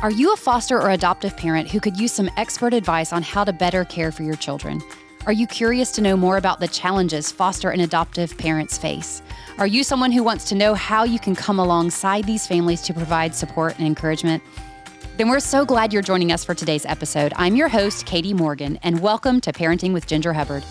Are you a foster or adoptive parent who could use some expert advice on how to better care for your children? Are you curious to know more about the challenges foster and adoptive parents face? Are you someone who wants to know how you can come alongside these families to provide support and encouragement? Then we're so glad you're joining us for today's episode. I'm your host, Katie Morgan, and welcome to Parenting with Ginger Hubbard.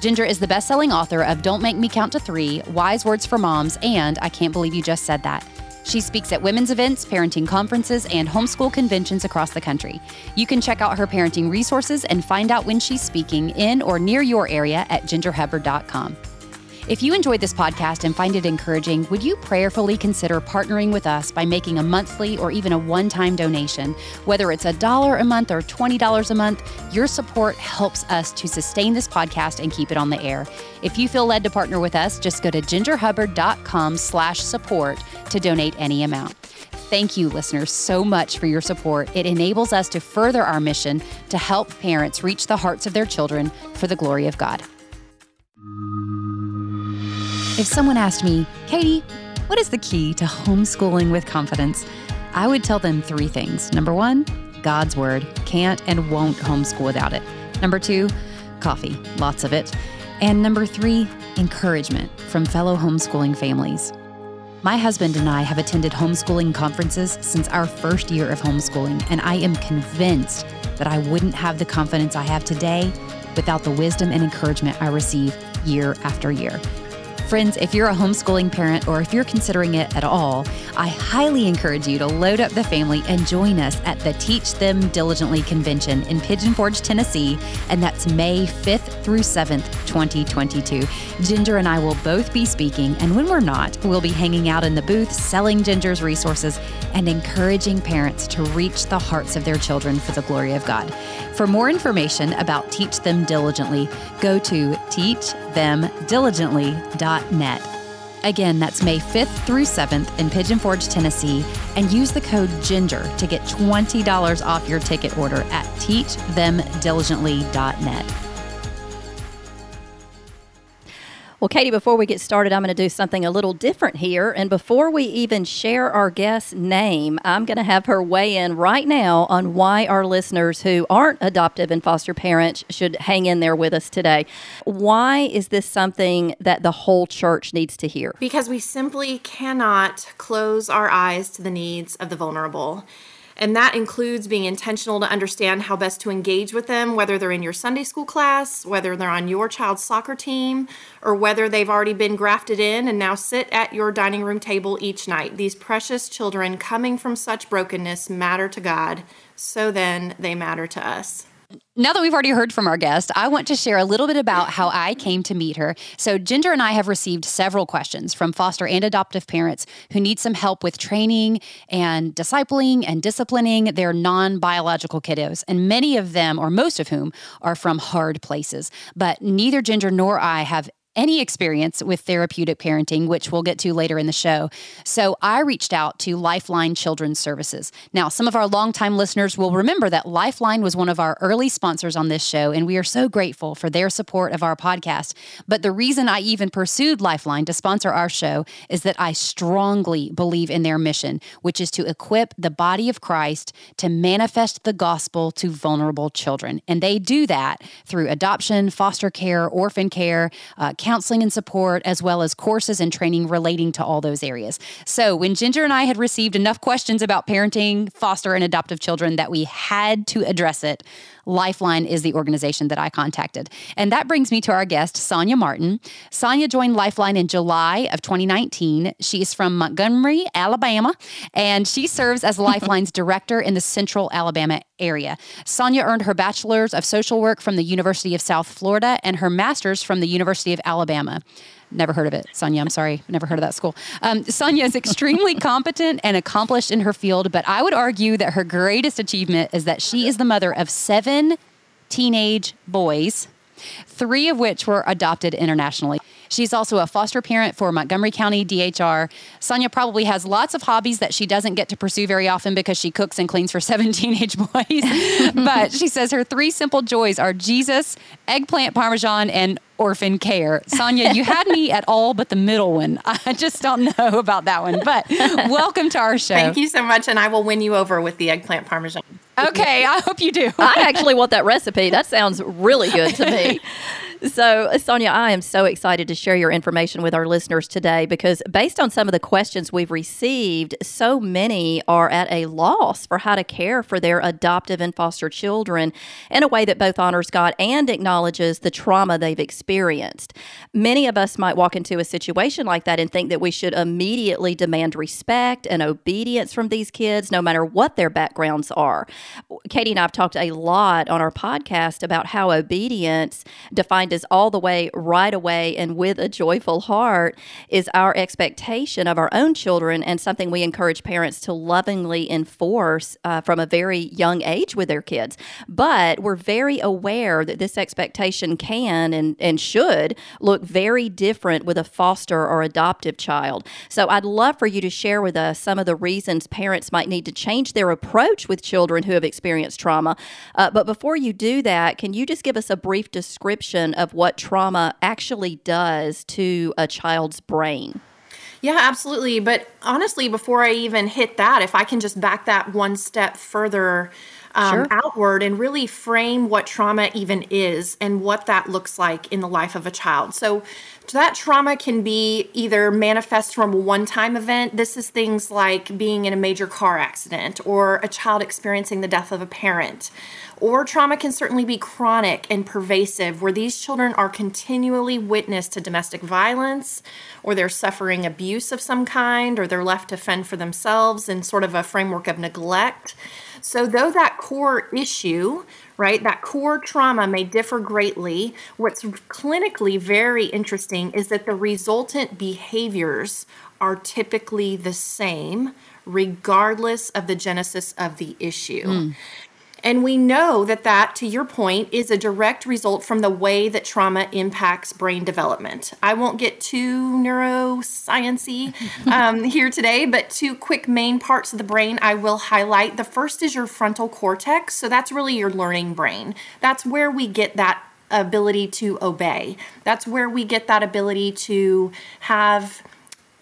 Ginger is the best selling author of Don't Make Me Count to Three, Wise Words for Moms, and I Can't Believe You Just Said That. She speaks at women's events, parenting conferences, and homeschool conventions across the country. You can check out her parenting resources and find out when she's speaking in or near your area at gingerhubbard.com. If you enjoyed this podcast and find it encouraging, would you prayerfully consider partnering with us by making a monthly or even a one time donation? Whether it's a dollar a month or $20 a month, your support helps us to sustain this podcast and keep it on the air. If you feel led to partner with us, just go to gingerhubbard.com slash support to donate any amount. Thank you, listeners, so much for your support. It enables us to further our mission to help parents reach the hearts of their children for the glory of God. If someone asked me, Katie, what is the key to homeschooling with confidence? I would tell them three things. Number one, God's word. Can't and won't homeschool without it. Number two, coffee, lots of it. And number three, encouragement from fellow homeschooling families. My husband and I have attended homeschooling conferences since our first year of homeschooling, and I am convinced that I wouldn't have the confidence I have today without the wisdom and encouragement I receive year after year. Friends, if you're a homeschooling parent or if you're considering it at all, I highly encourage you to load up the family and join us at the Teach Them Diligently Convention in Pigeon Forge, Tennessee, and that's May 5th through 7th, 2022. Ginger and I will both be speaking, and when we're not, we'll be hanging out in the booth selling Ginger's resources and encouraging parents to reach the hearts of their children for the glory of God. For more information about Teach Them Diligently, go to teachthemdiligently.net. Again, that's May 5th through 7th in Pigeon Forge, Tennessee, and use the code GINGER to get $20 off your ticket order at teachthemdiligently.net. Well, Katie, before we get started, I'm going to do something a little different here. And before we even share our guest's name, I'm going to have her weigh in right now on why our listeners who aren't adoptive and foster parents should hang in there with us today. Why is this something that the whole church needs to hear? Because we simply cannot close our eyes to the needs of the vulnerable. And that includes being intentional to understand how best to engage with them, whether they're in your Sunday school class, whether they're on your child's soccer team, or whether they've already been grafted in and now sit at your dining room table each night. These precious children coming from such brokenness matter to God, so then they matter to us now that we've already heard from our guest, I want to share a little bit about how I came to meet her. So, Ginger and I have received several questions from foster and adoptive parents who need some help with training and discipling and disciplining their non biological kiddos. And many of them, or most of whom, are from hard places. But neither Ginger nor I have any experience with therapeutic parenting, which we'll get to later in the show. So I reached out to Lifeline Children's Services. Now, some of our longtime listeners will remember that Lifeline was one of our early sponsors on this show, and we are so grateful for their support of our podcast. But the reason I even pursued Lifeline to sponsor our show is that I strongly believe in their mission, which is to equip the body of Christ to manifest the gospel to vulnerable children. And they do that through adoption, foster care, orphan care, uh, counseling and support, as well as courses and training relating to all those areas. So, when Ginger and I had received enough questions about parenting, foster, and adoptive children that we had to address it, Lifeline is the organization that I contacted. And that brings me to our guest, Sonia Martin. Sonia joined Lifeline in July of 2019. She's from Montgomery, Alabama, and she serves as Lifeline's director in the central Alabama area. Sonia earned her bachelor's of social work from the University of South Florida and her master's from the University of Alabama. Never heard of it. Sonia, I'm sorry. Never heard of that school. Um, Sonia is extremely competent and accomplished in her field, but I would argue that her greatest achievement is that she is the mother of seven teenage boys, three of which were adopted internationally. She's also a foster parent for Montgomery County DHR. Sonia probably has lots of hobbies that she doesn't get to pursue very often because she cooks and cleans for seven teenage boys. but she says her three simple joys are Jesus, eggplant parmesan, and orphan care. Sonia, you had me at all but the middle one. I just don't know about that one. But welcome to our show. Thank you so much, and I will win you over with the eggplant parmesan. Okay, I hope you do. I actually want that recipe. That sounds really good to me. So, Sonia, I am so excited to share your information with our listeners today because, based on some of the questions we've received, so many are at a loss for how to care for their adoptive and foster children in a way that both honors God and acknowledges the trauma they've experienced. Many of us might walk into a situation like that and think that we should immediately demand respect and obedience from these kids, no matter what their backgrounds are. Katie and I have talked a lot on our podcast about how obedience, defined is all the way right away and with a joyful heart is our expectation of our own children and something we encourage parents to lovingly enforce uh, from a very young age with their kids. But we're very aware that this expectation can and, and should look very different with a foster or adoptive child. So I'd love for you to share with us some of the reasons parents might need to change their approach with children who have experienced trauma. Uh, but before you do that, can you just give us a brief description of what trauma actually does to a child's brain. Yeah, absolutely. But honestly, before I even hit that, if I can just back that one step further um, sure. outward and really frame what trauma even is and what that looks like in the life of a child. So, that trauma can be either manifest from a one time event. This is things like being in a major car accident or a child experiencing the death of a parent. Or trauma can certainly be chronic and pervasive, where these children are continually witness to domestic violence, or they're suffering abuse of some kind, or they're left to fend for themselves in sort of a framework of neglect. So, though that core issue, right, that core trauma may differ greatly, what's clinically very interesting is that the resultant behaviors are typically the same regardless of the genesis of the issue. Mm. And we know that that, to your point, is a direct result from the way that trauma impacts brain development. I won't get too neurosciency um, here today, but two quick main parts of the brain I will highlight. The first is your frontal cortex. So that's really your learning brain. That's where we get that ability to obey. That's where we get that ability to have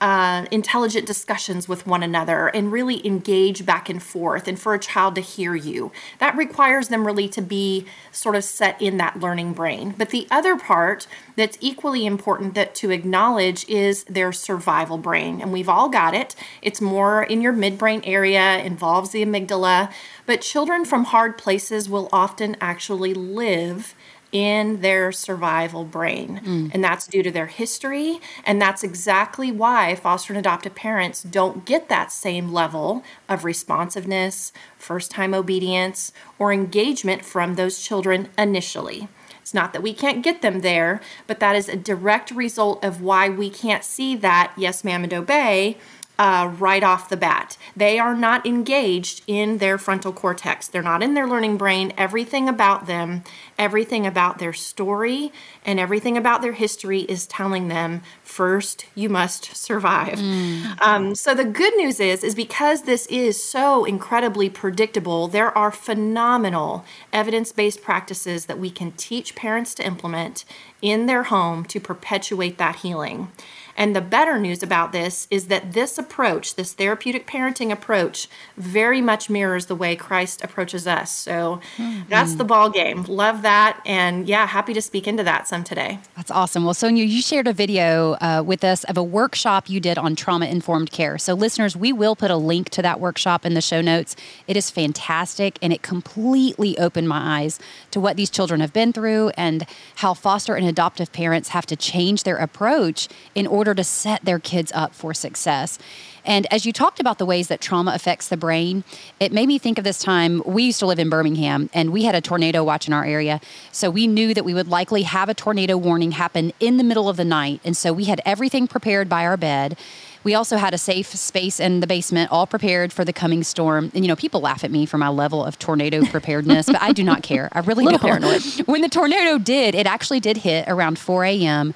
uh, intelligent discussions with one another and really engage back and forth and for a child to hear you. That requires them really to be sort of set in that learning brain. But the other part that's equally important that to acknowledge is their survival brain. And we've all got it. It's more in your midbrain area, involves the amygdala. But children from hard places will often actually live in their survival brain. Mm. And that's due to their history. And that's exactly why foster and adoptive parents don't get that same level of responsiveness, first time obedience, or engagement from those children initially. It's not that we can't get them there, but that is a direct result of why we can't see that yes, ma'am, and obey uh, right off the bat. They are not engaged in their frontal cortex. They're not in their learning brain. Everything about them, everything about their story, and everything about their history is telling them first you must survive. Mm. Um, so the good news is, is because this is so incredibly predictable, there are phenomenal evidence-based practices that we can teach parents to implement in their home to perpetuate that healing. And the better news about this is that this approach, this therapeutic parenting approach, very much mirrors the way Christ approaches us. So mm-hmm. that's the ball game. Love that. And yeah, happy to speak into that some today. That's awesome. Well, Sonia, you shared a video uh, with us of a workshop you did on trauma informed care. So, listeners, we will put a link to that workshop in the show notes. It is fantastic and it completely opened my eyes to what these children have been through and how foster and adoptive parents have to change their approach in order order to set their kids up for success. And as you talked about the ways that trauma affects the brain, it made me think of this time. We used to live in Birmingham and we had a tornado watch in our area. So we knew that we would likely have a tornado warning happen in the middle of the night. And so we had everything prepared by our bed. We also had a safe space in the basement, all prepared for the coming storm. And you know, people laugh at me for my level of tornado preparedness, but I do not care. I really don't. Paranoid. When the tornado did, it actually did hit around 4 a.m.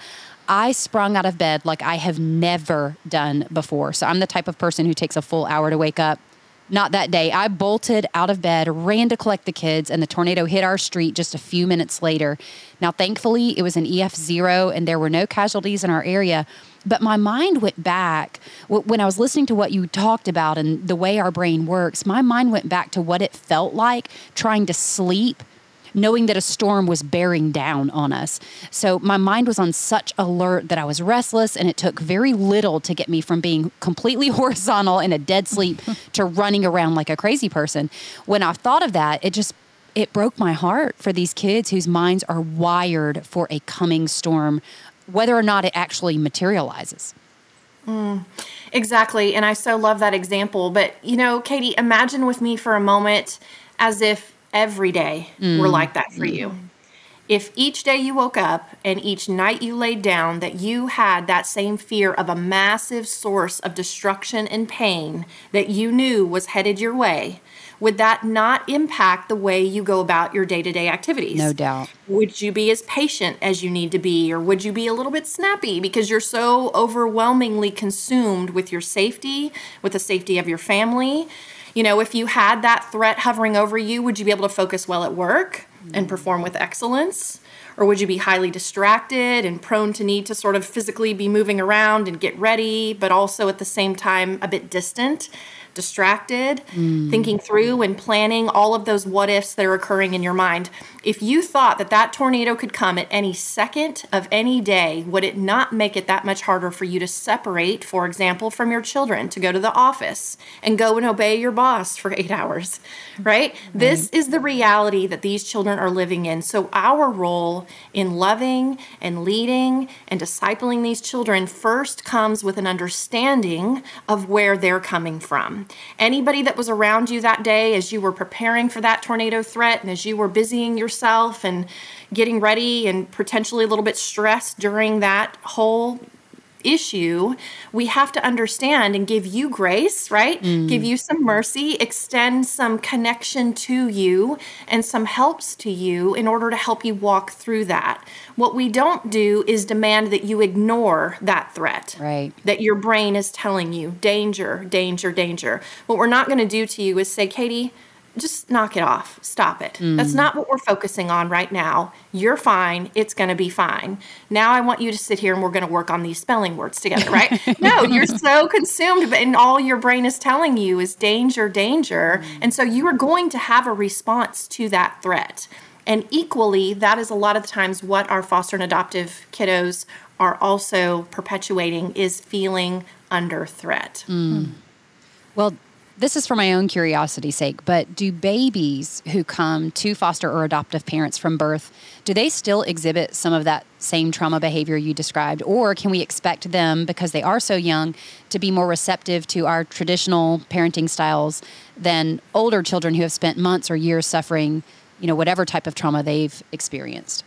I sprung out of bed like I have never done before. So I'm the type of person who takes a full hour to wake up. Not that day. I bolted out of bed, ran to collect the kids, and the tornado hit our street just a few minutes later. Now, thankfully, it was an EF0 and there were no casualties in our area. But my mind went back when I was listening to what you talked about and the way our brain works. My mind went back to what it felt like trying to sleep knowing that a storm was bearing down on us. So my mind was on such alert that I was restless, and it took very little to get me from being completely horizontal in a dead sleep to running around like a crazy person. When I thought of that, it just it broke my heart for these kids whose minds are wired for a coming storm, whether or not it actually materializes. Mm, exactly. And I so love that example. But, you know, Katie, imagine with me for a moment as if every day mm. were like that for mm. you. If each day you woke up and each night you laid down that you had that same fear of a massive source of destruction and pain that you knew was headed your way, would that not impact the way you go about your day to day activities? No doubt. Would you be as patient as you need to be, or would you be a little bit snappy because you're so overwhelmingly consumed with your safety, with the safety of your family? You know, if you had that threat hovering over you, would you be able to focus well at work and mm-hmm. perform with excellence? Or would you be highly distracted and prone to need to sort of physically be moving around and get ready, but also at the same time a bit distant distracted, mm. thinking through and planning all of those what ifs that are occurring in your mind. If you thought that that tornado could come at any second of any day, would it not make it that much harder for you to separate, for example, from your children to go to the office and go and obey your boss for eight hours? Right? Mm-hmm. This is the reality that these children are living in. So, our role in loving and leading and discipling these children first comes with an understanding of where they're coming from. Anybody that was around you that day as you were preparing for that tornado threat and as you were busying yourself and getting ready and potentially a little bit stressed during that whole issue, we have to understand and give you grace, right? Mm. Give you some mercy, extend some connection to you and some helps to you in order to help you walk through that. What we don't do is demand that you ignore that threat. Right. That your brain is telling you danger, danger, danger. What we're not going to do to you is say, Katie, just knock it off. Stop it. Mm. That's not what we're focusing on right now. You're fine. It's going to be fine. Now I want you to sit here and we're going to work on these spelling words together, right? no, you're so consumed, and all your brain is telling you is danger, danger. Mm. And so you are going to have a response to that threat. And equally, that is a lot of the times what our foster and adoptive kiddos are also perpetuating is feeling under threat. Mm. Well, this is for my own curiosity's sake, but do babies who come to foster or adoptive parents from birth, do they still exhibit some of that same trauma behavior you described? Or can we expect them, because they are so young, to be more receptive to our traditional parenting styles than older children who have spent months or years suffering, you know, whatever type of trauma they've experienced?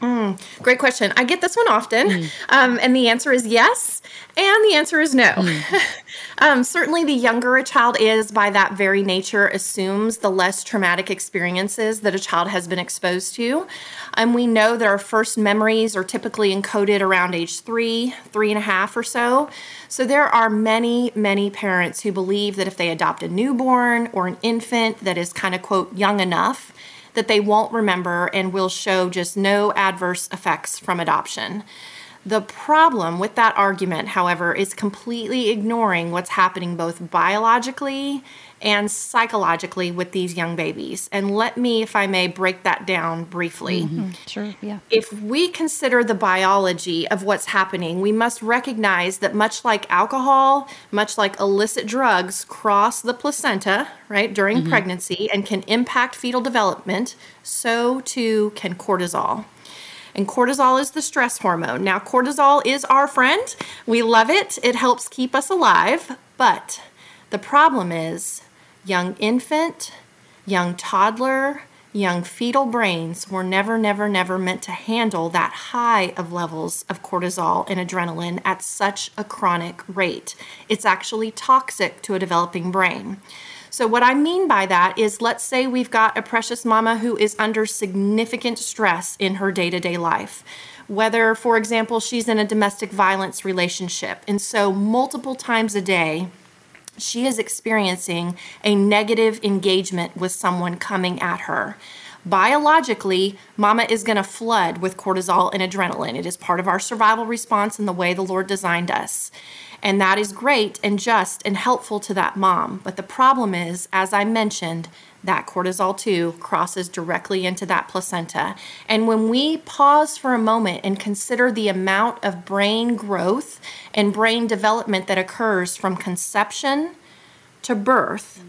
Mm, great question. I get this one often, mm. um, and the answer is yes, and the answer is no. Mm. um, certainly, the younger a child is, by that very nature, assumes the less traumatic experiences that a child has been exposed to. And we know that our first memories are typically encoded around age three, three and a half or so. So, there are many, many parents who believe that if they adopt a newborn or an infant that is kind of, quote, young enough, that they won't remember and will show just no adverse effects from adoption. The problem with that argument, however, is completely ignoring what's happening both biologically and psychologically with these young babies. And let me, if I may, break that down briefly. Mm-hmm. Sure, yeah. If we consider the biology of what's happening, we must recognize that much like alcohol, much like illicit drugs cross the placenta, right, during mm-hmm. pregnancy and can impact fetal development, so too can cortisol. And cortisol is the stress hormone. Now, cortisol is our friend. We love it, it helps keep us alive. But the problem is young infant, young toddler, young fetal brains were never, never, never meant to handle that high of levels of cortisol and adrenaline at such a chronic rate. It's actually toxic to a developing brain. So, what I mean by that is let's say we've got a precious mama who is under significant stress in her day to day life whether, for example, she's in a domestic violence relationship. And so, multiple times a day, she is experiencing a negative engagement with someone coming at her. Biologically, mama is going to flood with cortisol and adrenaline. It is part of our survival response and the way the Lord designed us. And that is great and just and helpful to that mom. But the problem is, as I mentioned, that cortisol too crosses directly into that placenta. And when we pause for a moment and consider the amount of brain growth and brain development that occurs from conception to birth,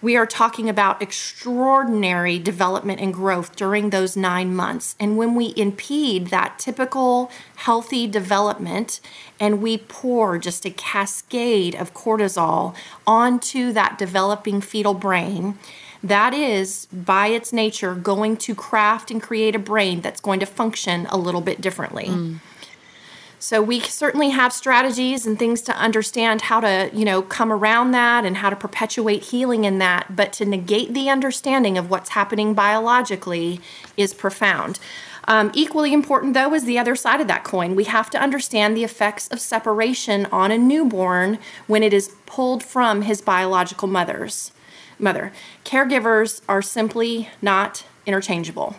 we are talking about extraordinary development and growth during those nine months. And when we impede that typical healthy development and we pour just a cascade of cortisol onto that developing fetal brain, that is, by its nature, going to craft and create a brain that's going to function a little bit differently. Mm. So we certainly have strategies and things to understand how to, you know, come around that and how to perpetuate healing in that, but to negate the understanding of what's happening biologically is profound. Um, equally important, though, is the other side of that coin. We have to understand the effects of separation on a newborn when it is pulled from his biological mother's mother. Caregivers are simply not interchangeable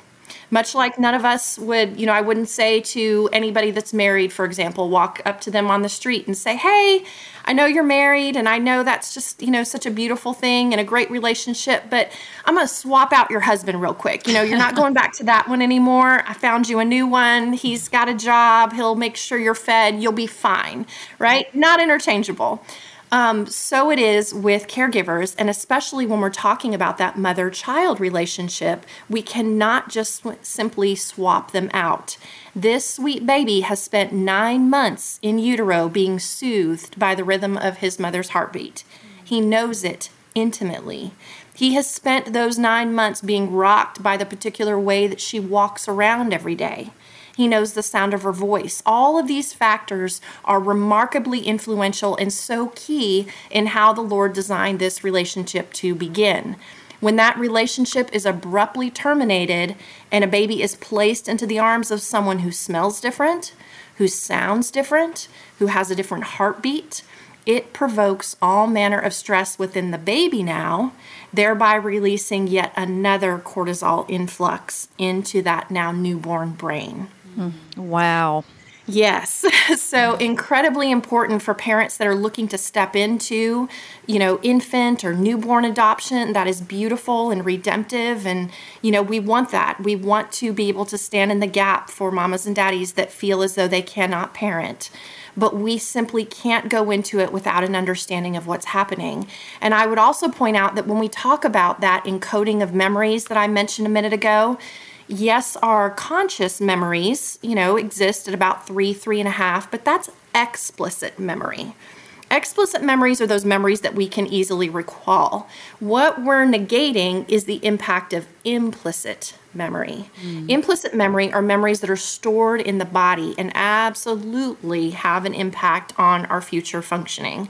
much like none of us would, you know, I wouldn't say to anybody that's married, for example, walk up to them on the street and say, Hey, I know you're married and I know that's just, you know, such a beautiful thing and a great relationship, but I'm going to swap out your husband real quick. You know, you're not going back to that one anymore. I found you a new one. He's got a job. He'll make sure you're fed. You'll be fine, right? Not interchangeable. Um, so it is with caregivers, and especially when we're talking about that mother child relationship, we cannot just simply swap them out. This sweet baby has spent nine months in utero being soothed by the rhythm of his mother's heartbeat. He knows it intimately. He has spent those nine months being rocked by the particular way that she walks around every day. He knows the sound of her voice. All of these factors are remarkably influential and so key in how the Lord designed this relationship to begin. When that relationship is abruptly terminated and a baby is placed into the arms of someone who smells different, who sounds different, who has a different heartbeat, it provokes all manner of stress within the baby now, thereby releasing yet another cortisol influx into that now newborn brain. Wow. Yes. So incredibly important for parents that are looking to step into, you know, infant or newborn adoption. That is beautiful and redemptive. And, you know, we want that. We want to be able to stand in the gap for mamas and daddies that feel as though they cannot parent. But we simply can't go into it without an understanding of what's happening. And I would also point out that when we talk about that encoding of memories that I mentioned a minute ago, yes, our conscious memories, you know, exist at about three, three and a half, but that's explicit memory. Explicit memories are those memories that we can easily recall. What we're negating is the impact of implicit memory. Mm. Implicit memory are memories that are stored in the body and absolutely have an impact on our future functioning.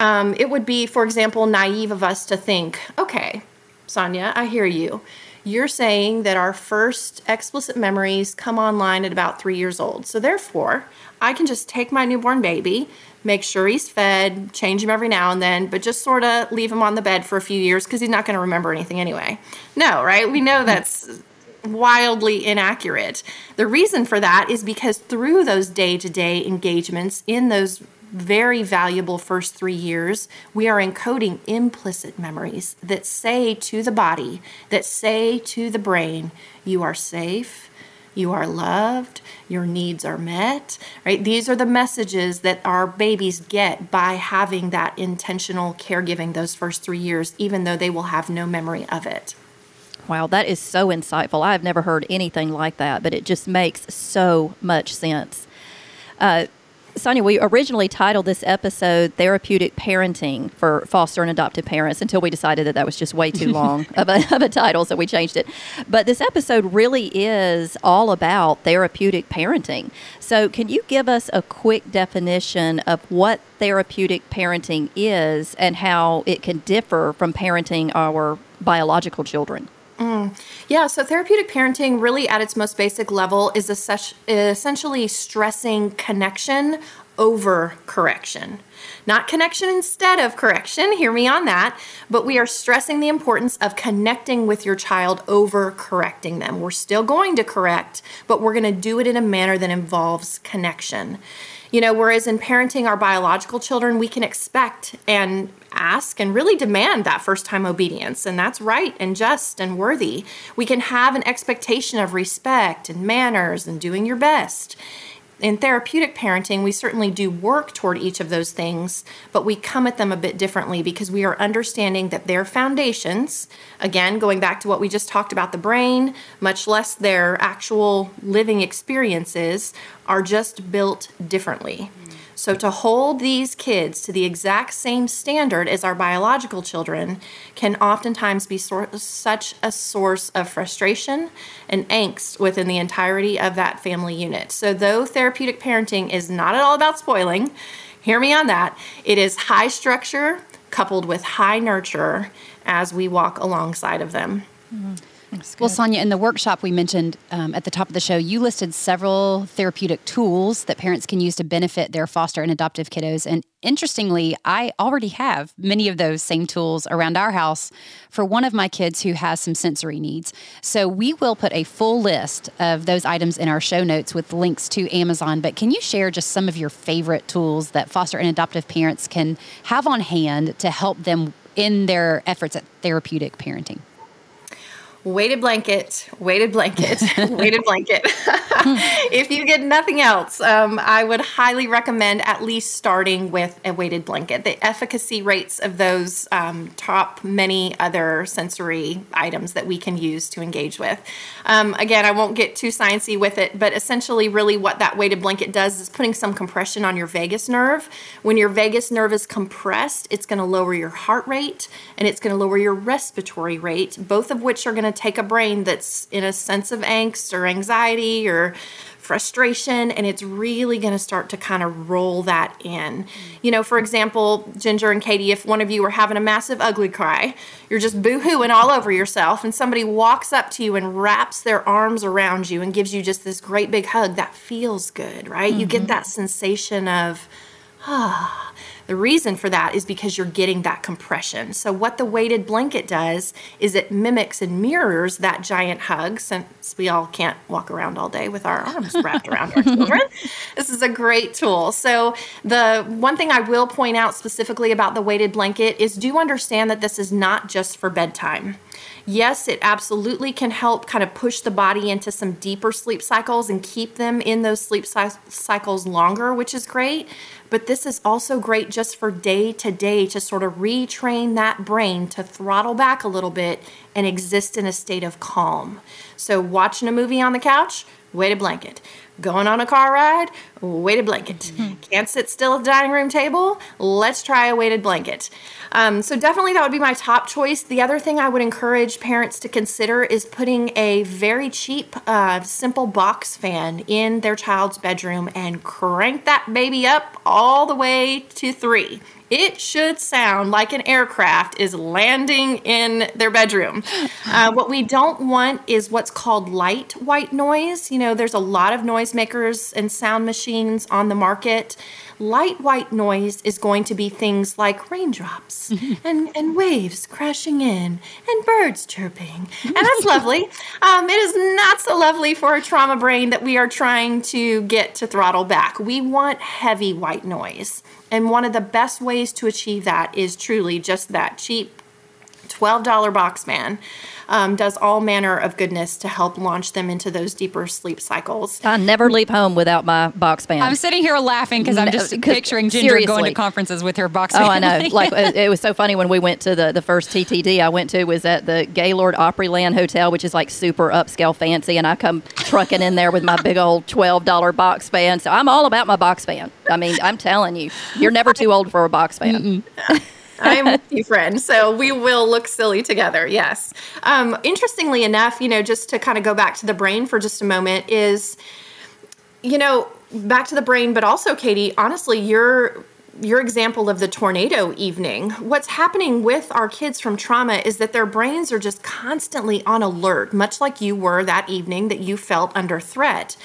Um, it would be, for example, naive of us to think, okay, Sonia, I hear you you're saying that our first explicit memories come online at about three years old. So, therefore, I can just take my newborn baby, make sure he's fed, change him every now and then, but just sort of leave him on the bed for a few years because he's not going to remember anything anyway. No, right? We know that's wildly inaccurate. The reason for that is because through those day to day engagements in those very valuable first three years, we are encoding implicit memories that say to the body, that say to the brain, you are safe, you are loved, your needs are met, right? These are the messages that our babies get by having that intentional caregiving those first three years, even though they will have no memory of it. Wow, that is so insightful. I've never heard anything like that, but it just makes so much sense. Uh, Sonia, we originally titled this episode Therapeutic Parenting for Foster and Adoptive Parents until we decided that that was just way too long of, a, of a title, so we changed it. But this episode really is all about therapeutic parenting. So, can you give us a quick definition of what therapeutic parenting is and how it can differ from parenting our biological children? Mm. Yeah, so therapeutic parenting, really at its most basic level, is essentially stressing connection over correction. Not connection instead of correction, hear me on that, but we are stressing the importance of connecting with your child over correcting them. We're still going to correct, but we're going to do it in a manner that involves connection. You know, whereas in parenting our biological children, we can expect and ask and really demand that first time obedience, and that's right and just and worthy. We can have an expectation of respect and manners and doing your best in therapeutic parenting, we certainly do work toward each of those things, but we come at them a bit differently because we are understanding that their foundations, again, going back to what we just talked about the brain, much less their actual living experiences, are just built differently. So, to hold these kids to the exact same standard as our biological children can oftentimes be such a source of frustration and angst within the entirety of that family unit. So, though therapeutic parenting is not at all about spoiling, hear me on that, it is high structure coupled with high nurture as we walk alongside of them. Mm-hmm. Well, Sonia, in the workshop we mentioned um, at the top of the show, you listed several therapeutic tools that parents can use to benefit their foster and adoptive kiddos. And interestingly, I already have many of those same tools around our house for one of my kids who has some sensory needs. So we will put a full list of those items in our show notes with links to Amazon. But can you share just some of your favorite tools that foster and adoptive parents can have on hand to help them in their efforts at therapeutic parenting? Weighted blanket, weighted blanket, weighted blanket. if you get nothing else, um, I would highly recommend at least starting with a weighted blanket. The efficacy rates of those um, top many other sensory items that we can use to engage with. Um, again, I won't get too sciencey with it, but essentially, really, what that weighted blanket does is putting some compression on your vagus nerve. When your vagus nerve is compressed, it's going to lower your heart rate and it's going to lower your respiratory rate, both of which are going to to take a brain that's in a sense of angst or anxiety or frustration and it's really going to start to kind of roll that in. You know, for example, Ginger and Katie, if one of you are having a massive ugly cry, you're just boo-hooing all over yourself and somebody walks up to you and wraps their arms around you and gives you just this great big hug, that feels good, right? Mm-hmm. You get mm-hmm. that sensation of ah the reason for that is because you're getting that compression. So, what the weighted blanket does is it mimics and mirrors that giant hug since we all can't walk around all day with our arms wrapped around our children. This is a great tool. So, the one thing I will point out specifically about the weighted blanket is do understand that this is not just for bedtime yes, it absolutely can help kind of push the body into some deeper sleep cycles and keep them in those sleep cycles longer, which is great. But this is also great just for day to day to sort of retrain that brain to throttle back a little bit and exist in a state of calm. So, watching a movie on the couch, weighted blanket. Going on a car ride, weighted blanket. Mm-hmm. Can't sit still at the dining room table, let's try a weighted blanket. Um, so, definitely that would be my top choice. The other thing I would encourage parents to consider is putting a very cheap, uh, simple box fan in their child's bedroom and crank that baby up all the way to three it should sound like an aircraft is landing in their bedroom. Uh, what we don't want is what's called light white noise. You know, there's a lot of noisemakers and sound machines on the market. Light white noise is going to be things like raindrops and, and waves crashing in and birds chirping. And that's lovely. Um, it is not so lovely for a trauma brain that we are trying to get to throttle back. We want heavy white noise. And one of the best ways to achieve that is truly just that cheap $12 box fan um, does all manner of goodness to help launch them into those deeper sleep cycles. I never leave home without my box fan. I'm sitting here laughing because I'm just picturing Ginger seriously. going to conferences with her box fan. Oh, I know. like it was so funny when we went to the, the first TTD I went to was at the Gaylord Opryland Hotel, which is like super upscale fancy, and I come trucking in there with my big old $12 box fan. So I'm all about my box fan. I mean, I'm telling you, you're never too old for a box fan. I'm with you, friend. So we will look silly together. Yes. Um, interestingly enough, you know, just to kind of go back to the brain for just a moment, is, you know, back to the brain, but also, Katie, honestly, your your example of the tornado evening, what's happening with our kids from trauma is that their brains are just constantly on alert, much like you were that evening that you felt under threat.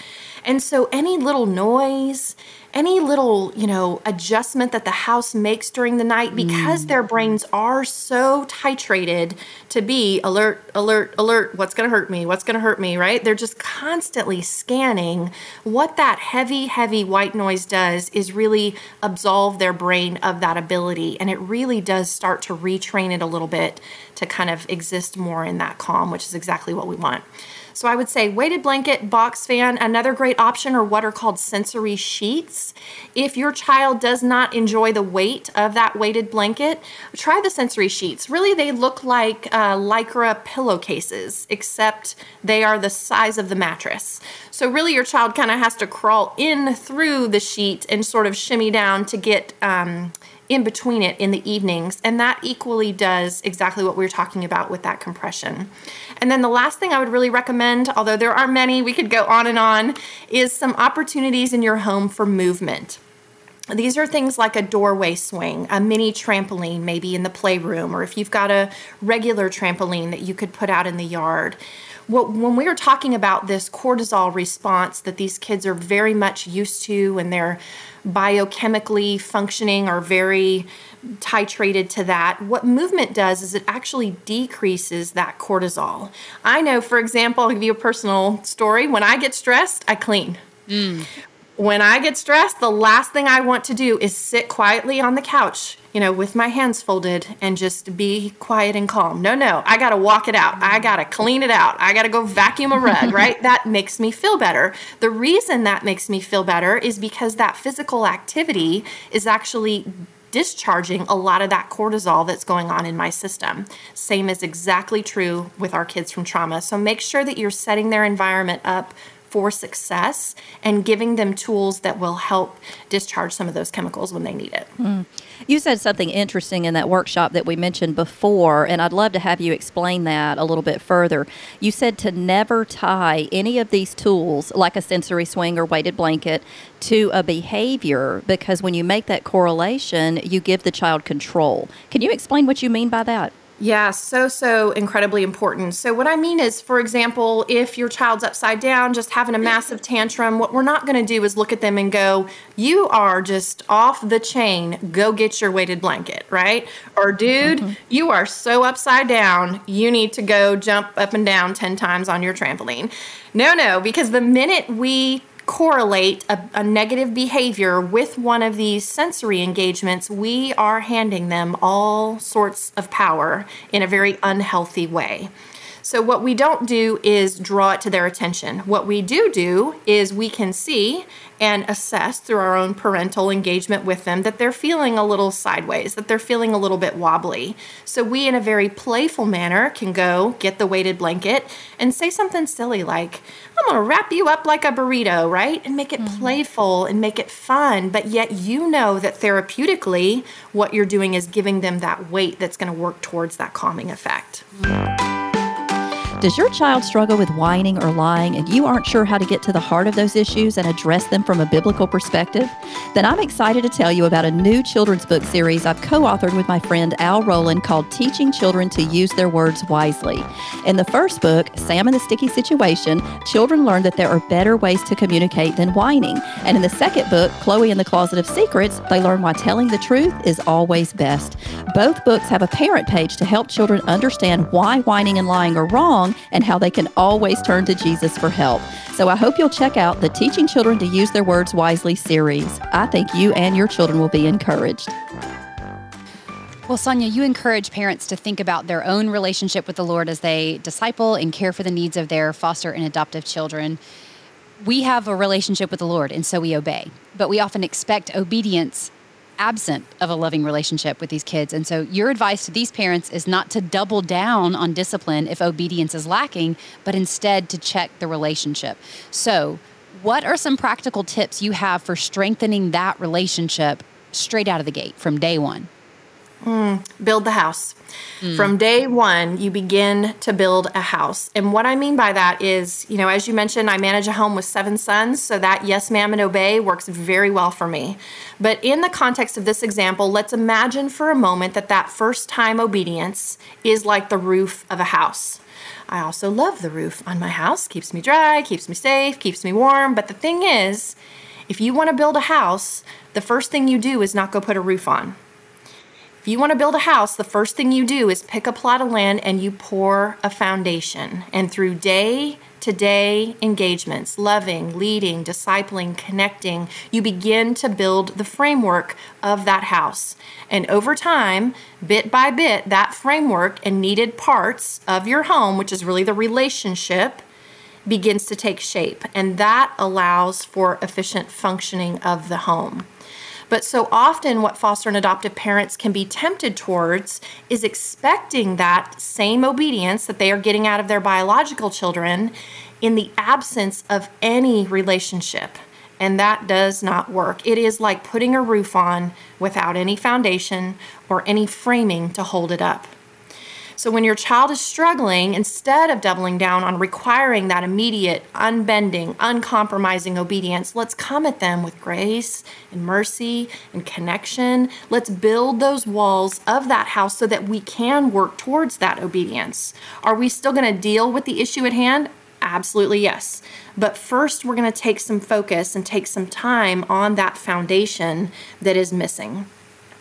And so any little noise, any little, you know, adjustment that the house makes during the night because mm. their brains are so titrated to be alert, alert, alert, what's going to hurt me? What's going to hurt me, right? They're just constantly scanning. What that heavy, heavy white noise does is really absolve their brain of that ability. And it really does start to retrain it a little bit to kind of exist more in that calm, which is exactly what we want. So I would say weighted blanket, box fan, another great option are what are called sensory sheets. If your child does not enjoy the weight of that weighted blanket, try the sensory sheets. Really, they look like uh, Lycra pillowcases, except they are the size of the mattress. So really, your child kind of has to crawl in through the sheet and sort of shimmy down to get. Um, in between it in the evenings, and that equally does exactly what we were talking about with that compression. And then the last thing I would really recommend, although there are many, we could go on and on, is some opportunities in your home for movement. These are things like a doorway swing, a mini trampoline, maybe in the playroom, or if you've got a regular trampoline that you could put out in the yard what, when we are talking about this cortisol response that these kids are very much used to and they're biochemically functioning are very titrated to that, what movement does is it actually decreases that cortisol. I know, for example, I'll give you a personal story. When I get stressed, I clean. Mm. When I get stressed, the last thing I want to do is sit quietly on the couch you know, with my hands folded and just be quiet and calm. No, no, I got to walk it out. I got to clean it out. I got to go vacuum a rug, right? that makes me feel better. The reason that makes me feel better is because that physical activity is actually discharging a lot of that cortisol that's going on in my system. Same is exactly true with our kids from trauma. So make sure that you're setting their environment up for success and giving them tools that will help discharge some of those chemicals when they need it. Mm. You said something interesting in that workshop that we mentioned before, and I'd love to have you explain that a little bit further. You said to never tie any of these tools, like a sensory swing or weighted blanket, to a behavior because when you make that correlation, you give the child control. Can you explain what you mean by that? Yeah, so, so incredibly important. So, what I mean is, for example, if your child's upside down, just having a massive tantrum, what we're not going to do is look at them and go, You are just off the chain. Go get your weighted blanket, right? Or, dude, mm-hmm. you are so upside down. You need to go jump up and down 10 times on your trampoline. No, no, because the minute we correlate a, a, negative behavior with one of these sensory engagements, we are handing them all sorts of power in a very unhealthy way. So, what we don't do is draw it to their attention. What we do do is we can see and assess through our own parental engagement with them that they're feeling a little sideways, that they're feeling a little bit wobbly. So, we, in a very playful manner, can go get the weighted blanket and say something silly like, I'm gonna wrap you up like a burrito, right? And make it mm-hmm. playful and make it fun, but yet you know that therapeutically, what you're doing is giving them that weight that's gonna work towards that calming effect. Mm-hmm. Does your child struggle with whining or lying and you aren't sure how to get to the heart of those issues and address them from a biblical perspective? Then I'm excited to tell you about a new children's book series I've co authored with my friend Al Rowland called Teaching Children to Use Their Words Wisely. In the first book, Sam and the Sticky Situation, children learn that there are better ways to communicate than whining. And in the second book, Chloe in the Closet of Secrets, they learn why telling the truth is always best. Both books have a parent page to help children understand why whining and lying are wrong and how they can always turn to Jesus for help. So I hope you'll check out the Teaching Children to Use Their Words Wisely series. I think you and your children will be encouraged. Well, Sonia, you encourage parents to think about their own relationship with the Lord as they disciple and care for the needs of their foster and adoptive children. We have a relationship with the Lord, and so we obey. But we often expect obedience absent of a loving relationship with these kids. And so, your advice to these parents is not to double down on discipline if obedience is lacking, but instead to check the relationship. So, what are some practical tips you have for strengthening that relationship straight out of the gate from day one? Hmm. build the house. Hmm. From day one, you begin to build a house. And what I mean by that is, you know, as you mentioned, I manage a home with seven sons, so that yes, ma'am, and obey works very well for me. But in the context of this example, let's imagine for a moment that that first time obedience is like the roof of a house. I also love the roof on my house, keeps me dry, keeps me safe, keeps me warm. But the thing is, if you want to build a house, the first thing you do is not go put a roof on. If you want to build a house, the first thing you do is pick a plot of land and you pour a foundation. And through day to day engagements, loving, leading, discipling, connecting, you begin to build the framework of that house. And over time, bit by bit, that framework and needed parts of your home, which is really the relationship, begins to take shape. And that allows for efficient functioning of the home. But so often, what foster and adoptive parents can be tempted towards is expecting that same obedience that they are getting out of their biological children in the absence of any relationship. And that does not work. It is like putting a roof on without any foundation or any framing to hold it up. So when your child is struggling, instead of doubling down on requiring that immediate, unbending, uncompromising obedience, let's come at them with grace and mercy and connection. Let's build those walls of that house so that we can work towards that obedience. Are we still going to deal with the issue at hand? Absolutely, yes. But first, we're going to take some focus and take some time on that foundation that is missing.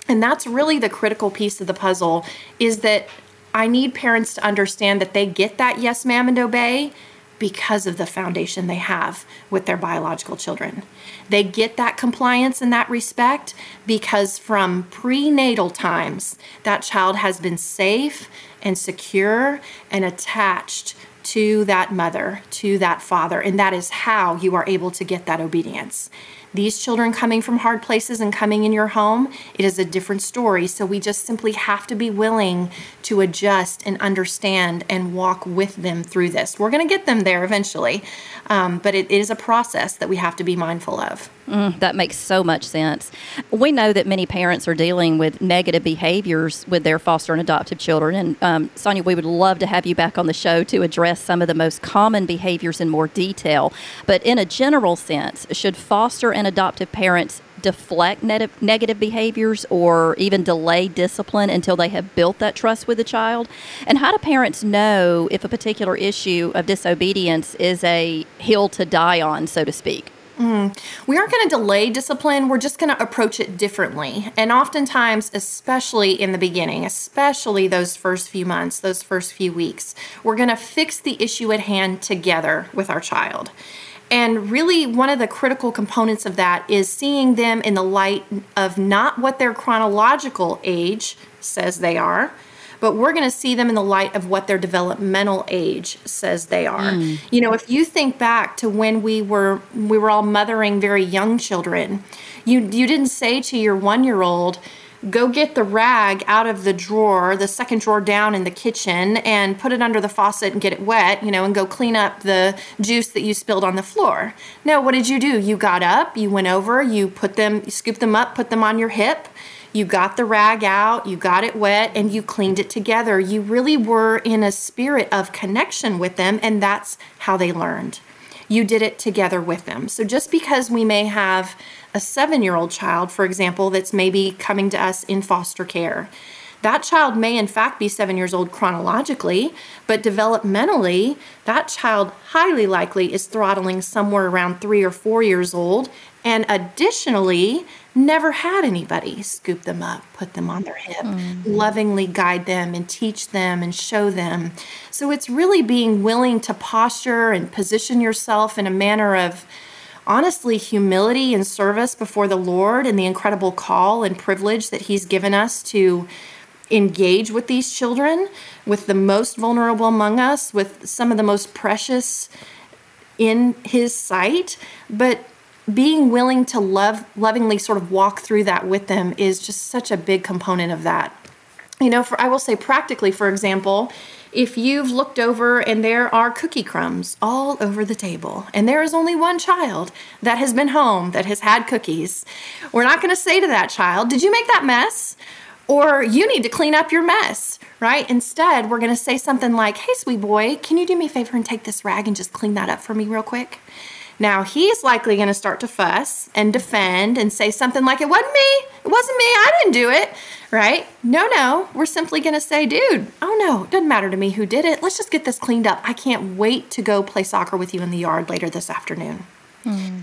And that's really the critical piece of the puzzle is that I need parents to understand that they get that yes, ma'am, and obey because of the foundation they have with their biological children. They get that compliance and that respect because from prenatal times, that child has been safe and secure and attached to that mother, to that father. And that is how you are able to get that obedience. These children coming from hard places and coming in your home, it is a different story. So we just simply have to be willing to adjust and understand and walk with them through this. We're going to get them there eventually, um, but it is a process that we have to be mindful of. Mm, that makes so much sense. We know that many parents are dealing with negative behaviors with their foster and adoptive children. And um, Sonia, we would love to have you back on the show to address some of the most common behaviors in more detail. But in a general sense, should foster and adoptive parents deflect ne- negative behaviors or even delay discipline until they have built that trust with the child? And how do parents know if a particular issue of disobedience is a hill to die on, so to speak? Mm. We aren't going to delay discipline. We're just going to approach it differently. And oftentimes, especially in the beginning, especially those first few months, those first few weeks, we're going to fix the issue at hand together with our child. And really, one of the critical components of that is seeing them in the light of not what their chronological age says they are, but we're going to see them in the light of what their developmental age says they are. Mm. You know, if you think back to when we were we were all mothering very young children, you you didn't say to your 1-year-old, go get the rag out of the drawer, the second drawer down in the kitchen, and put it under the faucet and get it wet, you know, and go clean up the juice that you spilled on the floor. No, what did you do? You got up, you went over, you put them, you scooped them up, put them on your hip, you got the rag out, you got it wet, and you cleaned it together. You really were in a spirit of connection with them, and that's how they learned. You did it together with them. So just because we may have a seven year old child, for example, that's maybe coming to us in foster care, that child may in fact be seven years old chronologically, but developmentally, that child highly likely is throttling somewhere around three or four years old. And additionally, never had anybody scoop them up, put them on their hip, mm-hmm. lovingly guide them and teach them and show them. So it's really being willing to posture and position yourself in a manner of honestly humility and service before the Lord and the incredible call and privilege that He's given us to engage with these children, with the most vulnerable among us, with some of the most precious in His sight. But being willing to love lovingly sort of walk through that with them is just such a big component of that you know for i will say practically for example if you've looked over and there are cookie crumbs all over the table and there is only one child that has been home that has had cookies we're not going to say to that child did you make that mess or you need to clean up your mess, right? Instead, we're going to say something like, Hey, sweet boy, can you do me a favor and take this rag and just clean that up for me real quick? Now, he's likely going to start to fuss and defend and say something like, It wasn't me. It wasn't me. I didn't do it, right? No, no. We're simply going to say, Dude, oh no, it doesn't matter to me who did it. Let's just get this cleaned up. I can't wait to go play soccer with you in the yard later this afternoon. Hmm.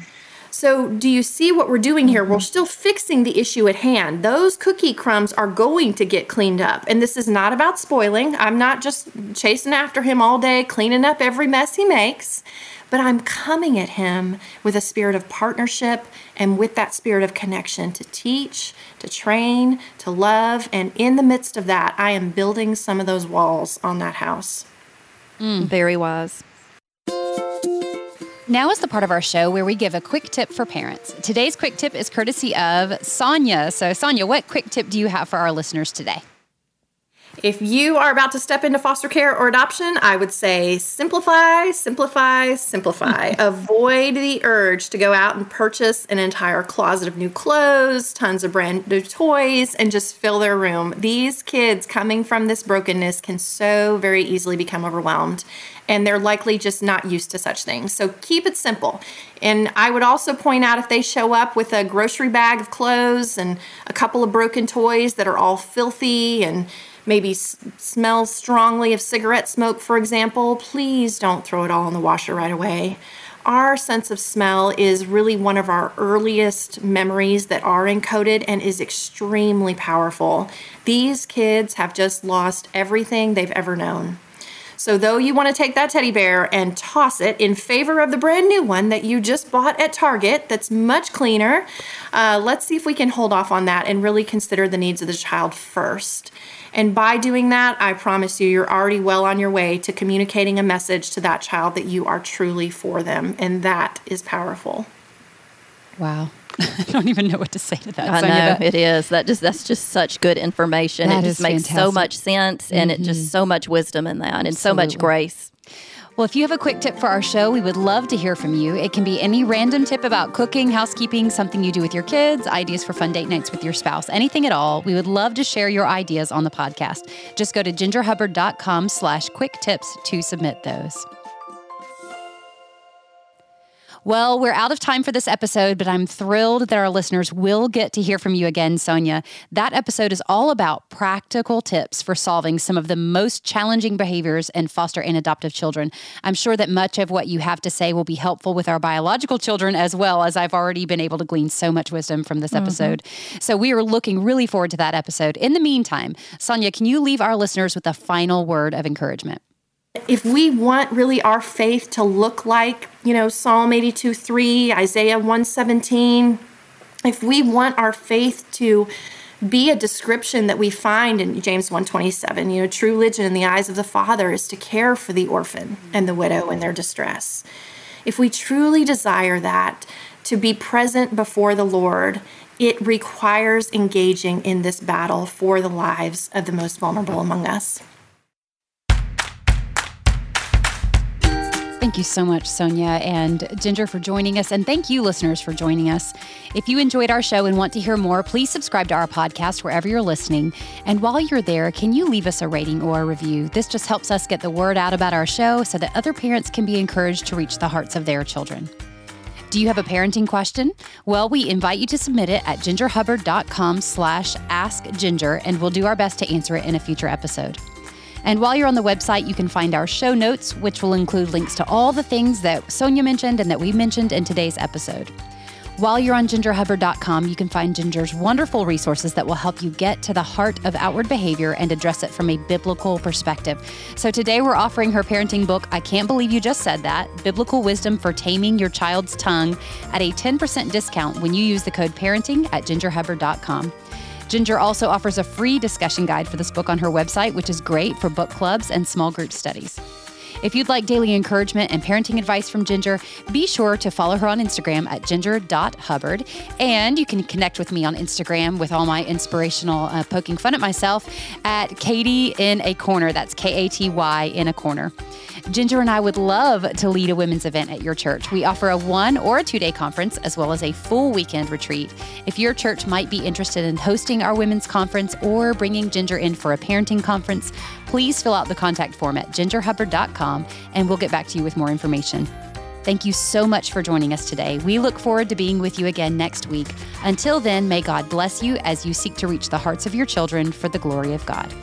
So, do you see what we're doing here? We're still fixing the issue at hand. Those cookie crumbs are going to get cleaned up. And this is not about spoiling. I'm not just chasing after him all day, cleaning up every mess he makes, but I'm coming at him with a spirit of partnership and with that spirit of connection to teach, to train, to love. And in the midst of that, I am building some of those walls on that house. Mm. Very wise. Now is the part of our show where we give a quick tip for parents. Today's quick tip is courtesy of Sonia. So, Sonia, what quick tip do you have for our listeners today? If you are about to step into foster care or adoption, I would say simplify, simplify, simplify. Avoid the urge to go out and purchase an entire closet of new clothes, tons of brand new toys, and just fill their room. These kids coming from this brokenness can so very easily become overwhelmed and they're likely just not used to such things. So keep it simple. And I would also point out if they show up with a grocery bag of clothes and a couple of broken toys that are all filthy and maybe s- smells strongly of cigarette smoke, for example, please don't throw it all in the washer right away. Our sense of smell is really one of our earliest memories that are encoded and is extremely powerful. These kids have just lost everything they've ever known. So, though you want to take that teddy bear and toss it in favor of the brand new one that you just bought at Target that's much cleaner, uh, let's see if we can hold off on that and really consider the needs of the child first. And by doing that, I promise you, you're already well on your way to communicating a message to that child that you are truly for them. And that is powerful. Wow. I don't even know what to say to that. I know it is. That just that's just such good information. It just makes fantastic. so much sense, and mm-hmm. it just mm-hmm. so much wisdom in that, and Absolutely. so much grace. Well, if you have a quick tip for our show, we would love to hear from you. It can be any random tip about cooking, housekeeping, something you do with your kids, ideas for fun date nights with your spouse, anything at all. We would love to share your ideas on the podcast. Just go to gingerhubbard.com slash quick tips to submit those. Well, we're out of time for this episode, but I'm thrilled that our listeners will get to hear from you again, Sonia. That episode is all about practical tips for solving some of the most challenging behaviors in foster and adoptive children. I'm sure that much of what you have to say will be helpful with our biological children as well, as I've already been able to glean so much wisdom from this mm-hmm. episode. Mm-hmm. So we are looking really forward to that episode. In the meantime, Sonia, can you leave our listeners with a final word of encouragement? If we want really our faith to look like, you know, Psalm 82 3, Isaiah 117, if we want our faith to be a description that we find in James 127, you know, true religion in the eyes of the Father is to care for the orphan and the widow in their distress. If we truly desire that, to be present before the Lord, it requires engaging in this battle for the lives of the most vulnerable among us. Thank you so much, Sonia and Ginger, for joining us. And thank you, listeners, for joining us. If you enjoyed our show and want to hear more, please subscribe to our podcast wherever you're listening. And while you're there, can you leave us a rating or a review? This just helps us get the word out about our show so that other parents can be encouraged to reach the hearts of their children. Do you have a parenting question? Well, we invite you to submit it at gingerhubbard.com slash askginger, and we'll do our best to answer it in a future episode. And while you're on the website, you can find our show notes, which will include links to all the things that Sonia mentioned and that we mentioned in today's episode. While you're on gingerhubbard.com, you can find Ginger's wonderful resources that will help you get to the heart of outward behavior and address it from a biblical perspective. So today we're offering her parenting book, I Can't Believe You Just Said That Biblical Wisdom for Taming Your Child's Tongue, at a 10% discount when you use the code parenting at gingerhubbard.com. Ginger also offers a free discussion guide for this book on her website, which is great for book clubs and small group studies. If you'd like daily encouragement and parenting advice from Ginger, be sure to follow her on Instagram at ginger.hubbard. And you can connect with me on Instagram with all my inspirational uh, poking fun at myself at Katy in a corner. That's K A T Y in a corner. Ginger and I would love to lead a women's event at your church. We offer a one or a two day conference as well as a full weekend retreat. If your church might be interested in hosting our women's conference or bringing Ginger in for a parenting conference, please fill out the contact form at gingerhubbard.com and we'll get back to you with more information. Thank you so much for joining us today. We look forward to being with you again next week. Until then, may God bless you as you seek to reach the hearts of your children for the glory of God.